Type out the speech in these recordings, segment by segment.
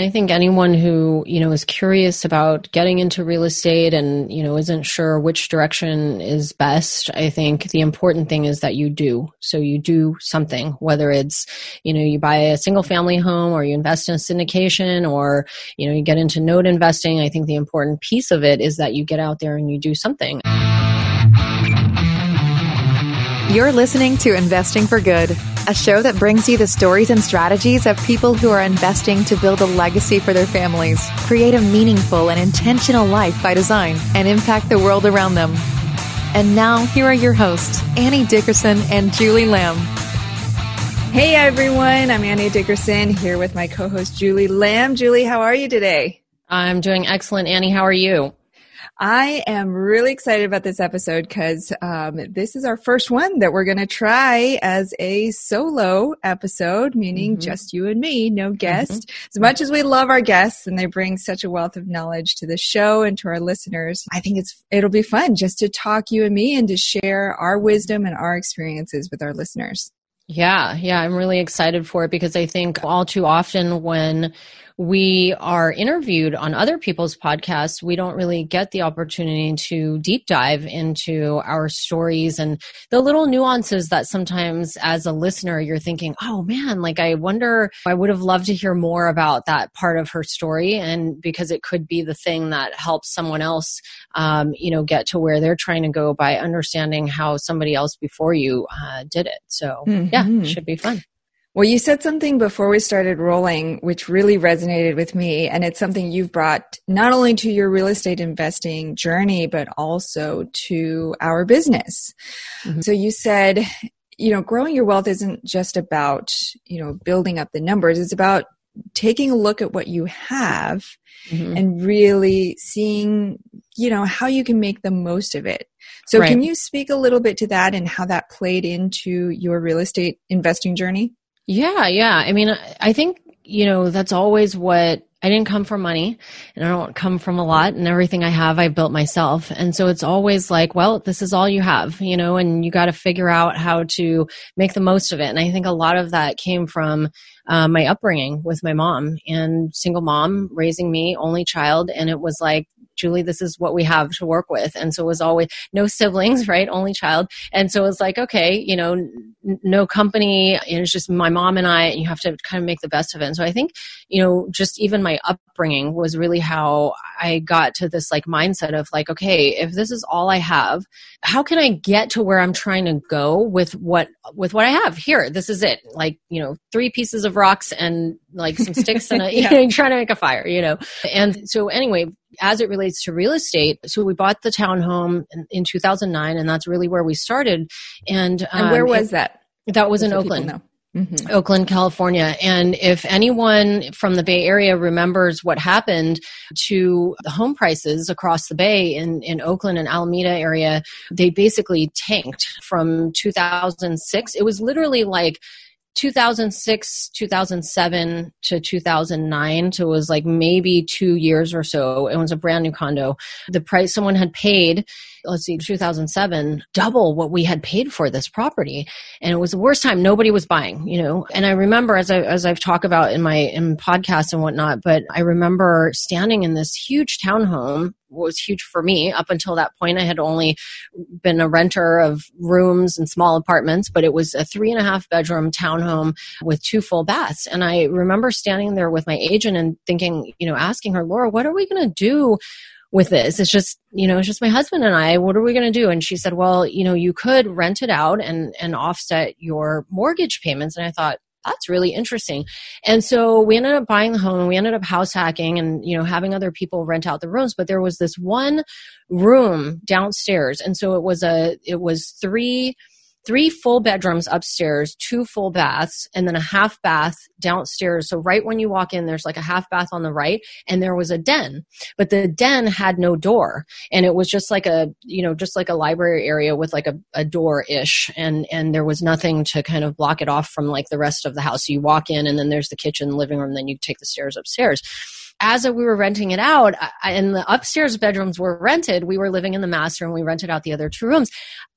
I think anyone who, you know, is curious about getting into real estate and, you know, isn't sure which direction is best, I think the important thing is that you do. So you do something, whether it's, you know, you buy a single family home or you invest in syndication or, you know, you get into note investing. I think the important piece of it is that you get out there and you do something. You're listening to Investing for Good, a show that brings you the stories and strategies of people who are investing to build a legacy for their families, create a meaningful and intentional life by design, and impact the world around them. And now, here are your hosts, Annie Dickerson and Julie Lamb. Hey everyone, I'm Annie Dickerson here with my co host Julie Lamb. Julie, how are you today? I'm doing excellent. Annie, how are you? I am really excited about this episode because um, this is our first one that we're going to try as a solo episode, meaning mm-hmm. just you and me, no mm-hmm. guest. Mm-hmm. As much as we love our guests and they bring such a wealth of knowledge to the show and to our listeners, I think it's it'll be fun just to talk you and me and to share our wisdom and our experiences with our listeners. Yeah, yeah, I'm really excited for it because I think all too often when we are interviewed on other people's podcasts, we don't really get the opportunity to deep dive into our stories and the little nuances that sometimes as a listener you're thinking, oh man, like I wonder, I would have loved to hear more about that part of her story. And because it could be the thing that helps someone else, um, you know, get to where they're trying to go by understanding how somebody else before you uh, did it. So mm-hmm. yeah, it should be fun. Well, you said something before we started rolling, which really resonated with me. And it's something you've brought not only to your real estate investing journey, but also to our business. Mm-hmm. So you said, you know, growing your wealth isn't just about, you know, building up the numbers. It's about taking a look at what you have mm-hmm. and really seeing, you know, how you can make the most of it. So right. can you speak a little bit to that and how that played into your real estate investing journey? Yeah, yeah. I mean, I think, you know, that's always what I didn't come from money and I don't come from a lot and everything I have I built myself. And so it's always like, well, this is all you have, you know, and you got to figure out how to make the most of it. And I think a lot of that came from uh, my upbringing with my mom and single mom raising me, only child. And it was like, Julie, this is what we have to work with. And so it was always no siblings, right? Only child. And so it was like, okay, you know, n- no company. And it's just my mom and I, and you have to kind of make the best of it. And so I think, you know, just even my upbringing was really how I got to this like mindset of like, okay, if this is all I have, how can I get to where I'm trying to go with what, with what I have here? This is it. Like, you know, three pieces of rocks and like some sticks and a, yeah. you know, trying to make a fire, you know? And so anyway, as it relates to real estate, so we bought the townhome in, in 2009, and that's really where we started. And, um, and where um, was it, that? That was in Oakland. Mm-hmm. Oakland, California. And if anyone from the Bay Area remembers what happened to the home prices across the Bay in, in Oakland and Alameda area, they basically tanked from 2006. It was literally like 2006, 2007 to 2009. So it was like maybe two years or so. It was a brand new condo. The price someone had paid let's see, 2007, double what we had paid for this property. And it was the worst time. Nobody was buying, you know. And I remember as I as I've talked about in my in podcasts and whatnot, but I remember standing in this huge townhome was huge for me up until that point i had only been a renter of rooms and small apartments but it was a three and a half bedroom townhome with two full baths and i remember standing there with my agent and thinking you know asking her laura what are we going to do with this. It's just, you know, it's just my husband and I. What are we going to do? And she said, well, you know, you could rent it out and, and offset your mortgage payments. And I thought, that's really interesting. And so we ended up buying the home and we ended up house hacking and, you know, having other people rent out the rooms. But there was this one room downstairs. And so it was a, it was three, three full bedrooms upstairs, two full baths, and then a half bath downstairs. So right when you walk in, there's like a half bath on the right, and there was a den. But the den had no door. And it was just like a, you know, just like a library area with like a, a door ish. And and there was nothing to kind of block it off from like the rest of the house. So you walk in and then there's the kitchen, living room, then you take the stairs upstairs as we were renting it out and the upstairs bedrooms were rented we were living in the master and we rented out the other two rooms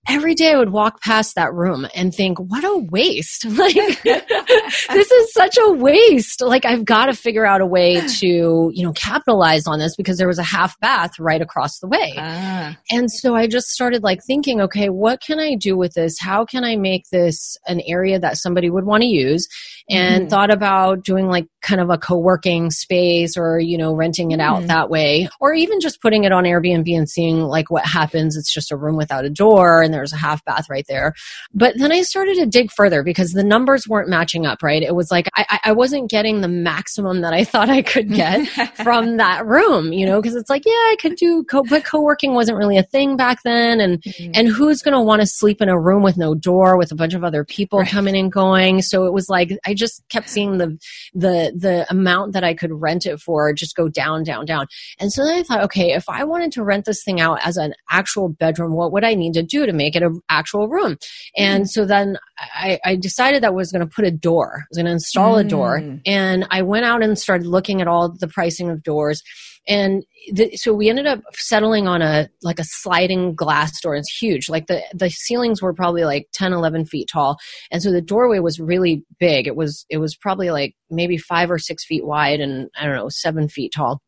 every day I would walk past that room and think, what a waste. Like, this is such a waste. Like, I've got to figure out a way to, you know, capitalize on this because there was a half bath right across the way. Ah. And so I just started like thinking, okay, what can I do with this? How can I make this an area that somebody would want to use? And mm. thought about doing like kind of a co-working space or, you know, renting it out mm. that way, or even just putting it on Airbnb and seeing like what happens. It's just a room without a door and there's a half bath right there. But then I started to dig further because the numbers weren't matching up, right? It was like I, I wasn't getting the maximum that I thought I could get from that room, you know, because it's like, yeah, I could do co but co-working wasn't really a thing back then. And mm-hmm. and who's gonna want to sleep in a room with no door with a bunch of other people right. coming and going? So it was like I just kept seeing the the the amount that I could rent it for just go down, down, down. And so then I thought, okay, if I wanted to rent this thing out as an actual bedroom, what would I need to do to make it an actual room? And mm. so then I, I, decided that I was going to put a door. I was going to install mm. a door. Mm. And I went out and started looking at all the pricing of doors and the, so we ended up settling on a like a sliding glass door. It's huge. Like the the ceilings were probably like 10 11 feet tall. And so the doorway was really big. It was it was probably like maybe five or six feet wide and i don't know seven feet tall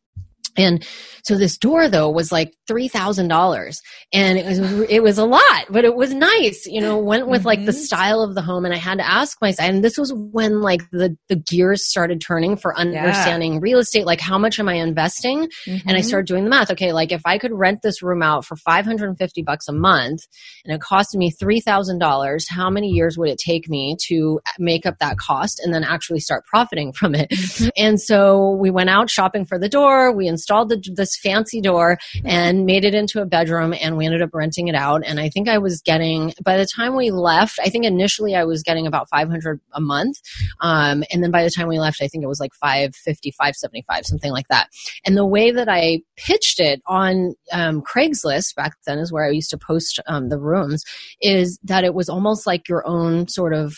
and so this door though was like three thousand dollars, and it was it was a lot, but it was nice. You know, went with mm-hmm. like the mm-hmm. style of the home, and I had to ask myself. And this was when like the the gears started turning for understanding yeah. real estate. Like, how much am I investing? Mm-hmm. And I mm-hmm. started doing the math. Okay, like if I could rent this room out for five hundred and fifty bucks a month, and it costed me three thousand dollars, how many years would it take me to make up that cost and then actually start profiting from it? Mm-hmm. And so we went out shopping for the door. We installed the, this fancy door and made it into a bedroom and we ended up renting it out. And i think i was getting by the time we left i think initially i was getting about 500 a month. Um, and then by the time we left i think it was like 550 575 something like that. And the way that i pitched it on um, craigslist back then is where i used to post um, the rooms is that it was almost like your own sort of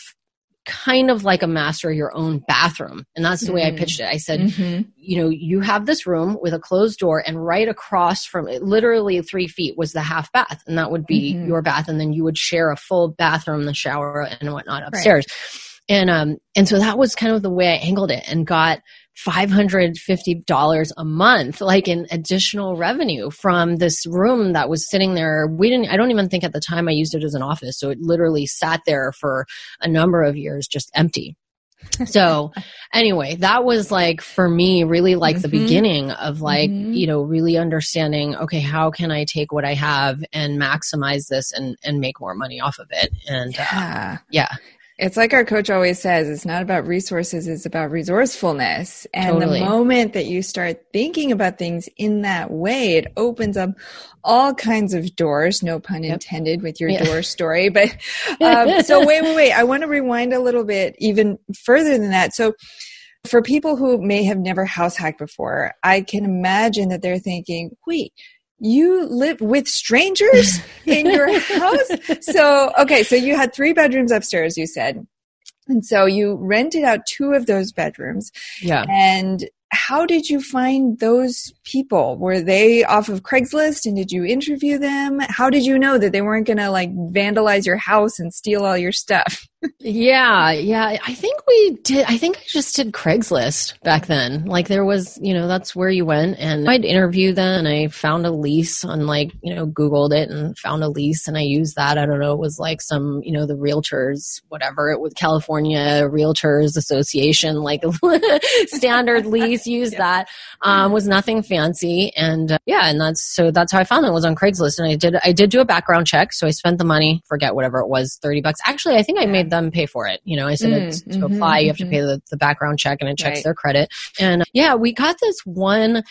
kind of like a master your own bathroom. And that's the mm-hmm. way I pitched it. I said, mm-hmm. you know, you have this room with a closed door, and right across from it, literally three feet, was the half bath. And that would be mm-hmm. your bath. And then you would share a full bathroom, the shower, and whatnot upstairs. Right. And um, and so that was kind of the way I angled it and got $550 a month, like in additional revenue from this room that was sitting there. We didn't, I don't even think at the time I used it as an office. So it literally sat there for a number of years just empty. so anyway, that was like for me really like mm-hmm. the beginning of like, mm-hmm. you know, really understanding, okay, how can I take what I have and maximize this and, and make more money off of it? And yeah. Uh, yeah. It's like our coach always says, it's not about resources, it's about resourcefulness. And totally. the moment that you start thinking about things in that way, it opens up all kinds of doors, no pun yep. intended with your yeah. door story. But um, so wait, wait, wait. I want to rewind a little bit even further than that. So for people who may have never house hacked before, I can imagine that they're thinking, wait, you live with strangers in your house? So, okay, so you had three bedrooms upstairs, you said. And so you rented out two of those bedrooms. Yeah. And how did you find those people? Were they off of Craigslist and did you interview them? How did you know that they weren't going to like vandalize your house and steal all your stuff? Yeah, yeah. I think we did. I think I just did Craigslist back then. Like there was, you know, that's where you went, and I'd interview them, and I found a lease on like, you know, Googled it and found a lease, and I used that. I don't know, it was like some, you know, the realtors, whatever, it was California Realtors Association, like standard lease. Used yeah. that. Um, was nothing fancy, and uh, yeah, and that's so that's how I found it. it was on Craigslist, and I did I did do a background check, so I spent the money, forget whatever it was, thirty bucks. Actually, I think I made them pay for it. You know, I said mm, to mm-hmm, apply, you have to mm-hmm. pay the, the background check and it checks right. their credit. And yeah, we got this one, uh,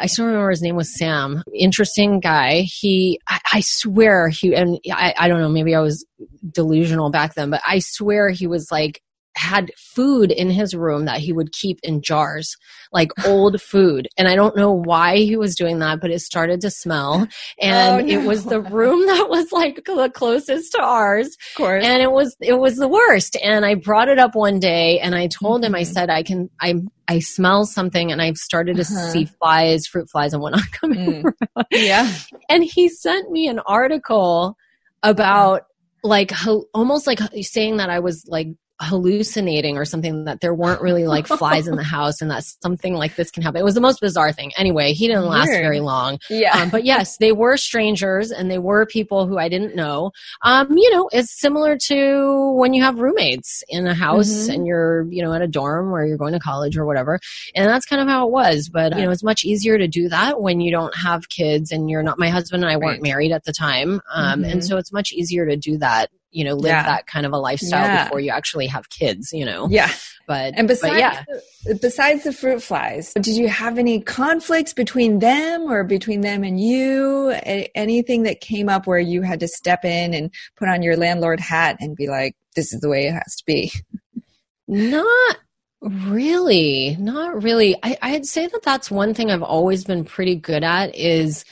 I still remember his name was Sam. Interesting guy. He, I, I swear he, and I, I don't know, maybe I was delusional back then, but I swear he was like had food in his room that he would keep in jars, like old food. And I don't know why he was doing that, but it started to smell. And oh, no. it was the room that was like the closest to ours. Of course. And it was, it was the worst. And I brought it up one day and I told mm-hmm. him, I mm-hmm. said, I can, I, I smell something and I've started to uh-huh. see flies, fruit flies and whatnot coming mm. Yeah. And he sent me an article about like almost like saying that I was like hallucinating or something that there weren't really like flies in the house and that something like this can happen. It was the most bizarre thing. Anyway, he didn't last Weird. very long. Yeah. Um, but yes, they were strangers and they were people who I didn't know. Um, you know, it's similar to when you have roommates in a house mm-hmm. and you're, you know, at a dorm where you're going to college or whatever. And that's kind of how it was. But, you know, it's much easier to do that when you don't have kids and you're not, my husband and I weren't right. married at the time. Um, mm-hmm. and so it's much easier to do that you know live yeah. that kind of a lifestyle yeah. before you actually have kids you know yeah but and besides but yeah. the, besides the fruit flies did you have any conflicts between them or between them and you anything that came up where you had to step in and put on your landlord hat and be like this is the way it has to be not really not really I, i'd say that that's one thing i've always been pretty good at is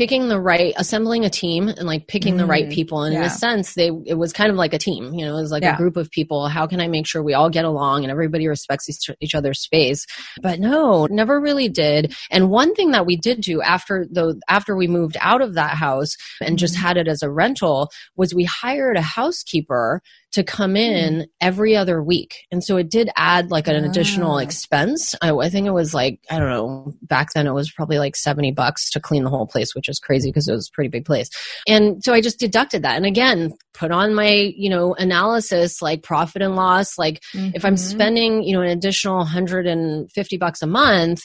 picking the right assembling a team and like picking mm, the right mm, people and yeah. in a sense they it was kind of like a team you know it was like yeah. a group of people how can i make sure we all get along and everybody respects each, each other's space but no never really did and one thing that we did do after the after we moved out of that house and just mm-hmm. had it as a rental was we hired a housekeeper to come in mm. every other week. And so it did add like an additional ah. expense. I, I, think it was like, I don't know, back then it was probably like 70 bucks to clean the whole place, which is crazy because it was a pretty big place. And so I just deducted that. And again, put on my, you know, analysis like profit and loss. Like mm-hmm. if I'm mm-hmm. spending, you know, an additional 150 bucks a month,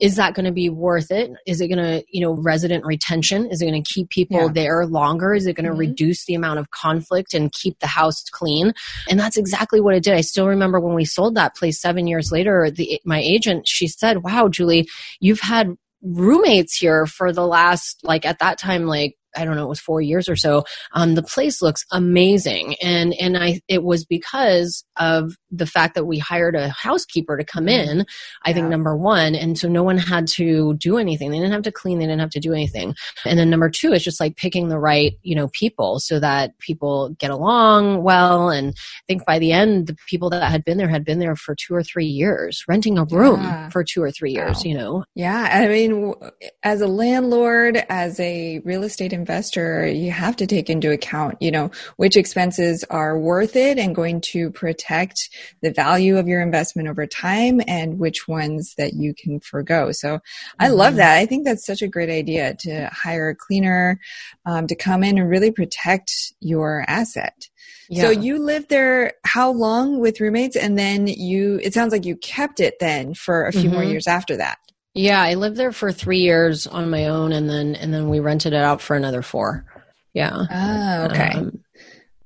is that going to be worth it? Is it going to, you know, resident retention? Is it going to keep people yeah. there longer? Is it going to mm-hmm. reduce the amount of conflict and keep the house clean? And that's exactly what it did. I still remember when we sold that place seven years later, the, my agent, she said, wow, Julie, you've had roommates here for the last, like at that time, like I don't know, it was four years or so. Um, the place looks amazing, and and I it was because of the fact that we hired a housekeeper to come mm-hmm. in. I yeah. think number one, and so no one had to do anything. They didn't have to clean. They didn't have to do anything. And then number two is just like picking the right you know people so that people get along well. And I think by the end, the people that had been there had been there for two or three years, renting a room yeah. for two or three years. Wow. You know. Yeah, I mean, as a landlord, as a real estate investor, you have to take into account, you know, which expenses are worth it and going to protect the value of your investment over time and which ones that you can forego. So mm-hmm. I love that. I think that's such a great idea to hire a cleaner um, to come in and really protect your asset. Yeah. So you lived there how long with roommates and then you it sounds like you kept it then for a few mm-hmm. more years after that. Yeah, I lived there for three years on my own, and then and then we rented it out for another four. Yeah. Oh, okay. Um,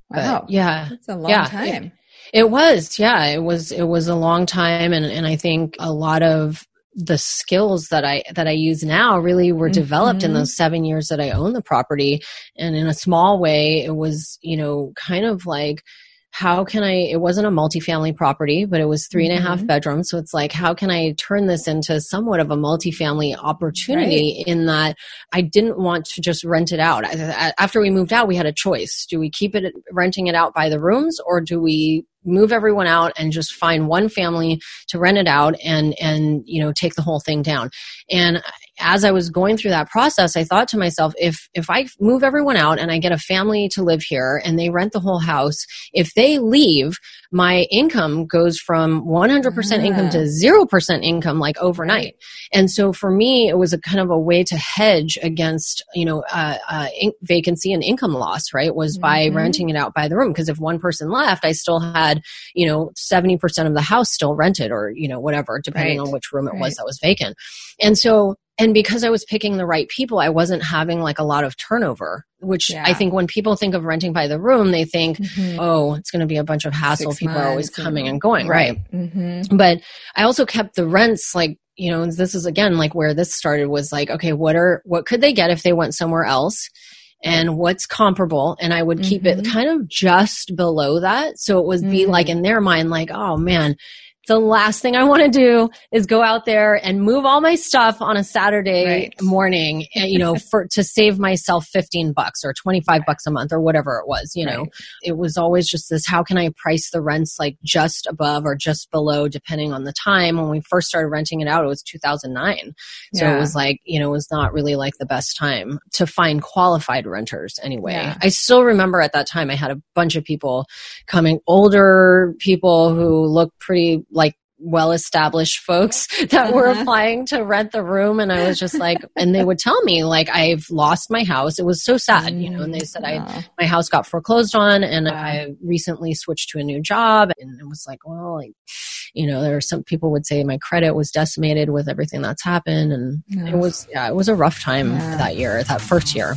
wow. Yeah, that's a long yeah, time. It, it was, yeah, it was. It was a long time, and and I think a lot of the skills that I that I use now really were developed mm-hmm. in those seven years that I own the property, and in a small way, it was you know kind of like how can I, it wasn't a multifamily property, but it was three and a half mm-hmm. bedrooms. So it's like, how can I turn this into somewhat of a multifamily opportunity right. in that I didn't want to just rent it out. After we moved out, we had a choice. Do we keep it renting it out by the rooms or do we move everyone out and just find one family to rent it out and and you know take the whole thing down and as i was going through that process i thought to myself if if i move everyone out and i get a family to live here and they rent the whole house if they leave my income goes from 100% income to 0% income like overnight and so for me it was a kind of a way to hedge against you know uh, uh, in- vacancy and income loss right was by mm-hmm. renting it out by the room because if one person left i still had had, you know, 70% of the house still rented or, you know, whatever, depending right. on which room it right. was that was vacant. And so, and because I was picking the right people, I wasn't having like a lot of turnover, which yeah. I think when people think of renting by the room, they think, mm-hmm. oh, it's going to be a bunch of hassle. Six people are always coming and going, right? right. Mm-hmm. But I also kept the rents like, you know, this is again like where this started was like, okay, what are, what could they get if they went somewhere else? and what's comparable and i would keep mm-hmm. it kind of just below that so it would be like in their mind like oh man the last thing I want to do is go out there and move all my stuff on a Saturday right. morning, you know, for to save myself 15 bucks or 25 bucks a month or whatever it was, you know. Right. It was always just this how can I price the rents like just above or just below depending on the time. When we first started renting it out, it was 2009. So yeah. it was like, you know, it was not really like the best time to find qualified renters anyway. Yeah. I still remember at that time I had a bunch of people coming, older people who looked pretty like well established folks that were uh-huh. applying to rent the room and I was just like and they would tell me like I've lost my house. It was so sad you know and they said I my house got foreclosed on and I recently switched to a new job and it was like well like you know there are some people would say my credit was decimated with everything that's happened and it was yeah it was a rough time yeah. that year that first year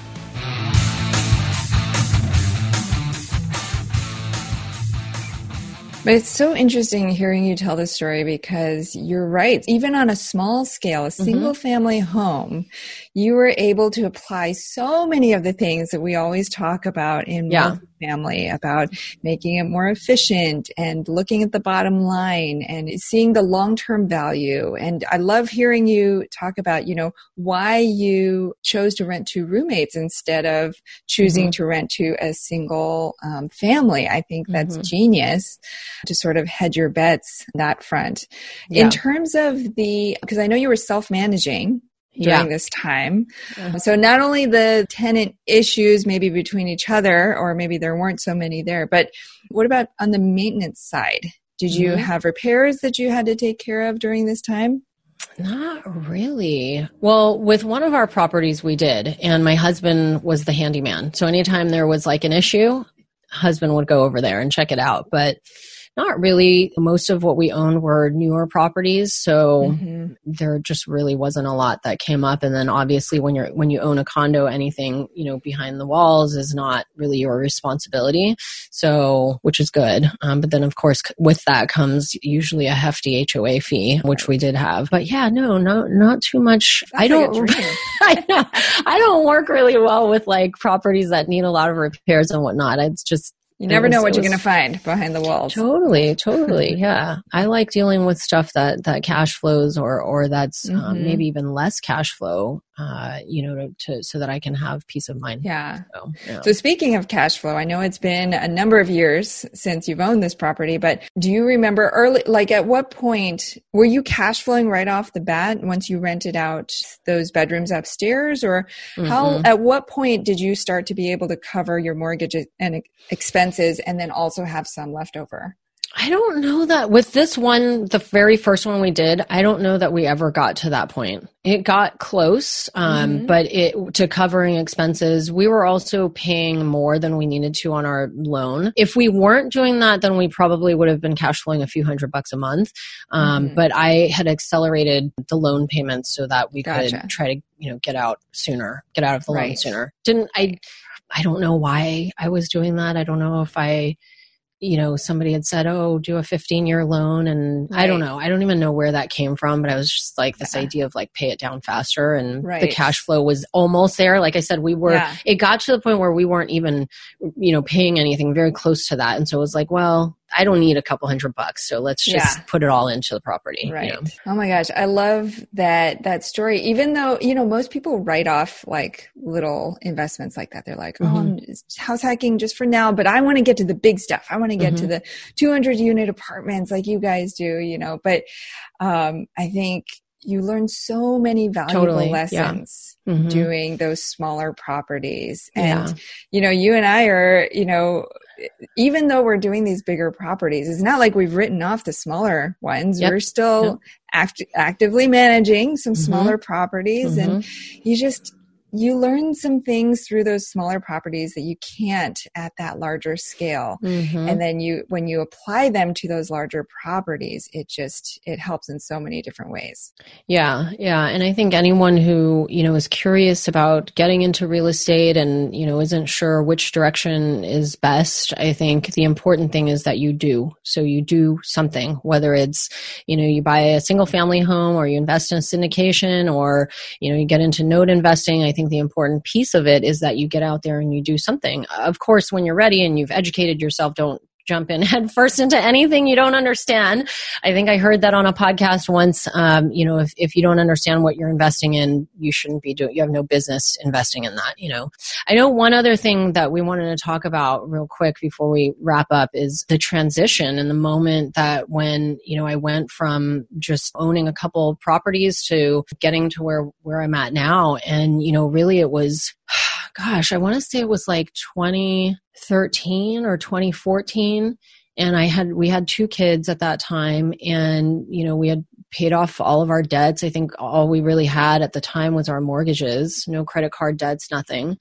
But it's so interesting hearing you tell this story because you're right. Even on a small scale, a mm-hmm. single mm-hmm. family home, you were able to apply so many of the things that we always talk about in yeah. family about making it more efficient and looking at the bottom line and seeing the long-term value. And I love hearing you talk about, you know, why you chose to rent to roommates instead of choosing mm-hmm. to rent to a single um, family. I think that's mm-hmm. genius to sort of hedge your bets that front. Yeah. In terms of the, because I know you were self-managing during yeah. this time. Uh-huh. So not only the tenant issues maybe between each other, or maybe there weren't so many there, but what about on the maintenance side? Did you mm-hmm. have repairs that you had to take care of during this time? Not really. Well, with one of our properties, we did, and my husband was the handyman. So anytime there was like an issue, husband would go over there and check it out. But not really. Most of what we owned were newer properties, so mm-hmm. there just really wasn't a lot that came up. And then obviously, when you're when you own a condo, anything you know behind the walls is not really your responsibility. So, which is good. Um, but then, of course, with that comes usually a hefty HOA fee, which we did have. But yeah, no, no, not too much. That's I don't. Like I know. I don't work really well with like properties that need a lot of repairs and whatnot. It's just you never was, know what you're going to find behind the walls. Totally, totally. yeah. I like dealing with stuff that, that cash flows or, or that's um, mm-hmm. um, maybe even less cash flow uh, you know, to, to, so that I can have peace of mind. Yeah. So, yeah. so speaking of cash flow, I know it's been a number of years since you've owned this property, but do you remember early, like at what point were you cash flowing right off the bat once you rented out those bedrooms upstairs or mm-hmm. how, at what point did you start to be able to cover your mortgage and expenses and then also have some left over? I don't know that with this one, the very first one we did, I don't know that we ever got to that point. It got close, um, mm-hmm. but it to covering expenses. We were also paying more than we needed to on our loan. If we weren't doing that, then we probably would have been cash flowing a few hundred bucks a month. Um, mm-hmm. But I had accelerated the loan payments so that we gotcha. could try to, you know, get out sooner, get out of the right. loan sooner. Didn't I? I don't know why I was doing that. I don't know if I you know, somebody had said, "Oh, do a 15 year loan," and right. I don't know. I don't even know where that came from, but I was just like this yeah. idea of like pay it down faster, and right. the cash flow was almost there. Like I said, we were. Yeah. It got to the point where we weren't even, you know, paying anything very close to that, and so it was like, well, I don't need a couple hundred bucks, so let's just yeah. put it all into the property. Right. You know? Oh my gosh, I love that that story. Even though you know most people write off like little investments like that, they're like, "Oh, mm-hmm. I'm house hacking just for now," but I want to get to the big stuff. I want to get mm-hmm. to the 200 unit apartments like you guys do, you know. But um, I think you learn so many valuable totally. lessons yeah. mm-hmm. doing those smaller properties and yeah. you know you and i are you know even though we're doing these bigger properties, it's not like we've written off the smaller ones. Yep. We're still yep. act- actively managing some mm-hmm. smaller properties, mm-hmm. and you just you learn some things through those smaller properties that you can't at that larger scale. Mm-hmm. and then you when you apply them to those larger properties it just it helps in so many different ways. Yeah yeah. And i think anyone who you know is curious about getting into real estate and you know isn't sure which direction is best i think the important thing is that you do. So you do something whether it's you know you buy a single family home or you invest in a syndication or you know you get into note investing. I think think the important piece of it is that you get out there and you do something. Of course, when you're ready and you've educated yourself, don't jump in head first into anything you don't understand. I think I heard that on a podcast once. Um, you know, if, if you don't understand what you're investing in, you shouldn't be doing, you have no business investing in that, you know. I know one other thing that we wanted to talk about real quick before we wrap up is the transition and the moment that when, you know, I went from just owning a couple properties to getting to where, where I'm at now. And, you know, really it was, gosh, I want to say it was like 2013 or 2014 and I had we had two kids at that time and you know we had paid off all of our debts. I think all we really had at the time was our mortgages, no credit card debts, nothing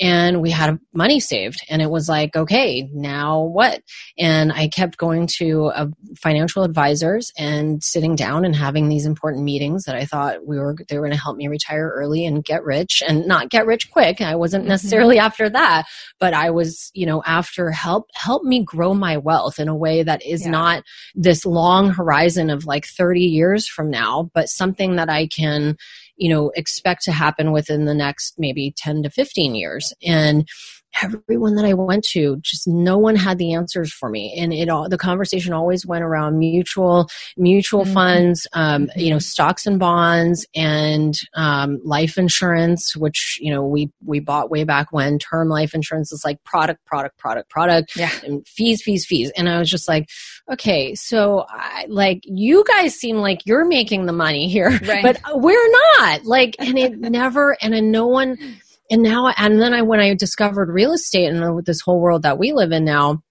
and we had money saved and it was like okay now what and i kept going to uh, financial advisors and sitting down and having these important meetings that i thought we were they were going to help me retire early and get rich and not get rich quick i wasn't mm-hmm. necessarily after that but i was you know after help help me grow my wealth in a way that is yeah. not this long horizon of like 30 years from now but something that i can you know, expect to happen within the next maybe 10 to 15 years. And everyone that I went to, just no one had the answers for me. And it all, the conversation always went around mutual, mutual mm-hmm. funds, um, you know, stocks and bonds and, um, life insurance, which, you know, we, we bought way back when term life insurance is like product, product, product, product, yeah. and fees, fees, fees. And I was just like, okay, so I, like you guys seem like you're making the money here, right. but we're not like, and it never, and no one, and now and then i when i discovered real estate and this whole world that we live in now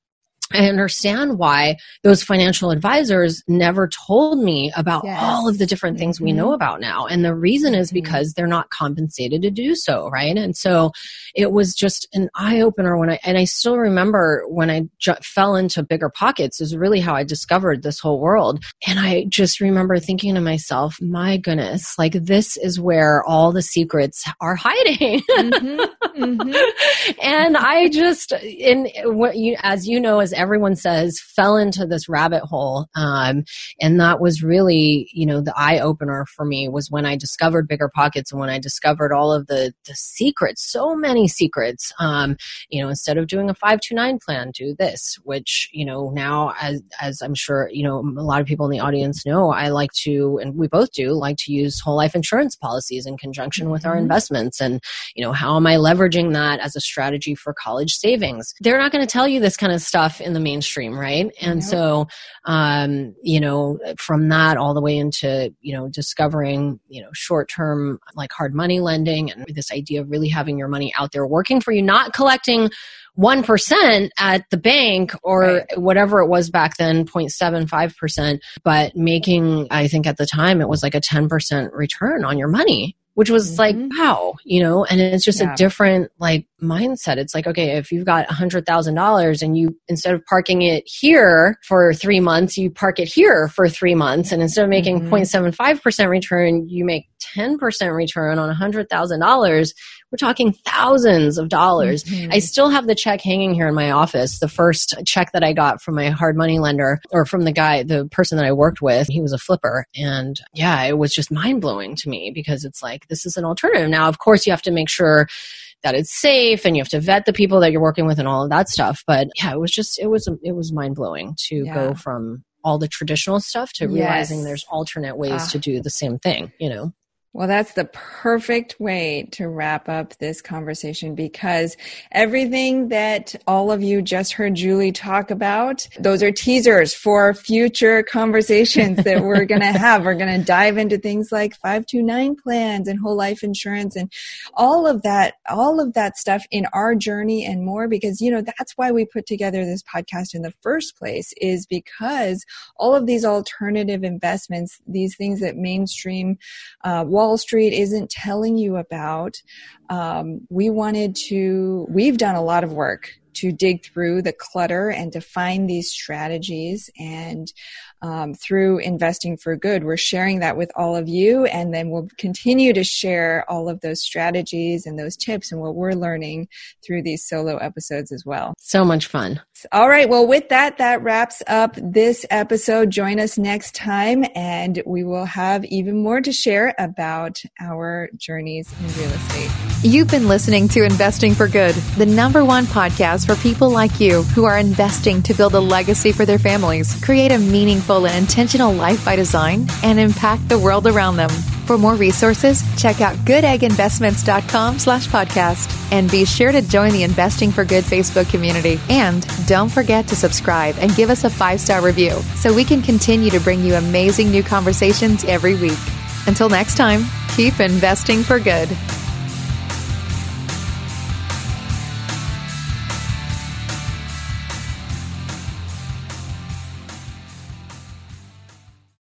I understand why those financial advisors never told me about yes. all of the different things mm-hmm. we know about now. And the reason is mm-hmm. because they're not compensated to do so, right? And so it was just an eye opener when I, and I still remember when I ju- fell into Bigger Pockets is really how I discovered this whole world. And I just remember thinking to myself, my goodness, like this is where all the secrets are hiding. Mm-hmm. mm-hmm. and I just, in what you, as you know, as everyone says, fell into this rabbit hole. Um, and that was really, you know, the eye opener for me was when I discovered Bigger Pockets and when I discovered all of the, the secrets, so many secrets. Um, you know, instead of doing a 529 plan, do this, which, you know, now as, as I'm sure, you know, a lot of people in the audience know, I like to, and we both do, like to use whole life insurance policies in conjunction with our mm-hmm. investments. And, you know, how am I leveraging leveraging that as a strategy for college savings. They're not going to tell you this kind of stuff in the mainstream, right? And nope. so, um, you know, from that all the way into, you know, discovering, you know, short term, like hard money lending and this idea of really having your money out there working for you, not collecting 1% at the bank or right. whatever it was back then, 0.75%, but making, I think at the time it was like a 10% return on your money which was mm-hmm. like wow you know and it's just yeah. a different like mindset it's like okay if you've got a hundred thousand dollars and you instead of parking it here for three months you park it here for three months and instead of making mm-hmm. 0.75% return you make 10% return on a hundred thousand dollars we're talking thousands of dollars. Mm-hmm. I still have the check hanging here in my office. The first check that I got from my hard money lender or from the guy, the person that I worked with, he was a flipper. And yeah, it was just mind blowing to me because it's like, this is an alternative. Now, of course, you have to make sure that it's safe and you have to vet the people that you're working with and all of that stuff. But yeah, it was just, it was, it was mind blowing to yeah. go from all the traditional stuff to realizing yes. there's alternate ways uh, to do the same thing, you know? Well, that's the perfect way to wrap up this conversation because everything that all of you just heard Julie talk about, those are teasers for future conversations that we're going to have. We're going to dive into things like 529 plans and whole life insurance and all of that, all of that stuff in our journey and more because, you know, that's why we put together this podcast in the first place is because all of these alternative investments, these things that mainstream, uh, Wall Street isn't telling you about. Um, we wanted to, we've done a lot of work to dig through the clutter and to find these strategies. And um, through Investing for Good, we're sharing that with all of you. And then we'll continue to share all of those strategies and those tips and what we're learning through these solo episodes as well. So much fun. All right. Well, with that, that wraps up this episode. Join us next time and we will have even more to share about our journeys in real estate. You've been listening to Investing for Good, the number one podcast for people like you who are investing to build a legacy for their families, create a meaningful and intentional life by design, and impact the world around them. For more resources, check out goodegginvestments.com slash podcast and be sure to join the Investing for Good Facebook community. And don't forget to subscribe and give us a five-star review so we can continue to bring you amazing new conversations every week. Until next time, keep investing for good.